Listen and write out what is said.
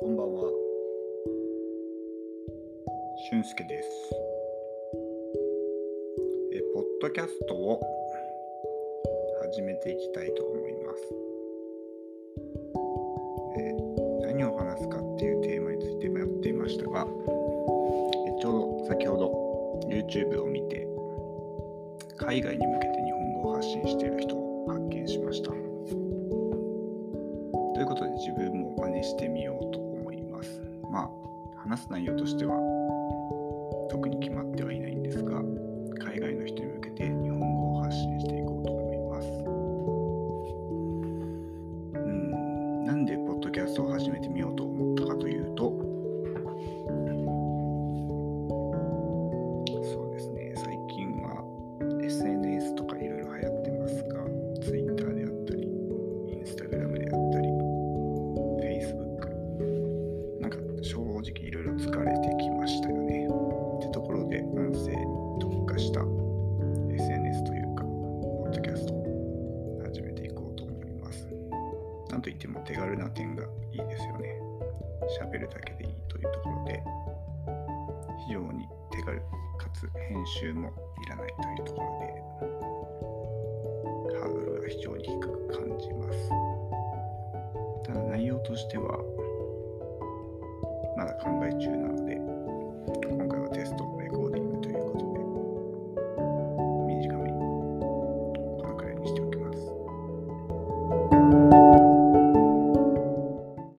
こんばんは。俊介です。えポッドキャストを始めていきたいと思います。え何を話すかっていうテーマについてもやっていましたがえちょうど先ほど YouTube を見て海外に向けて日本語を発信している人を発見しました。ということで自分も真似してみようとまあ話す内容としては特に決まってはいないんですが海外の人に向けて日本語を発信していこうと思います。うん。なんでポッドキャストを始めてみようと思っ化した SNS というか、ポッドキャストを始めていこうと思います。なんといっても手軽な点がいいですよね。喋るだけでいいというところで、非常に手軽かつ編集もいらないというところで、ハードルが非常に低く感じます。ただ内容としては、まだ考え中なので、今回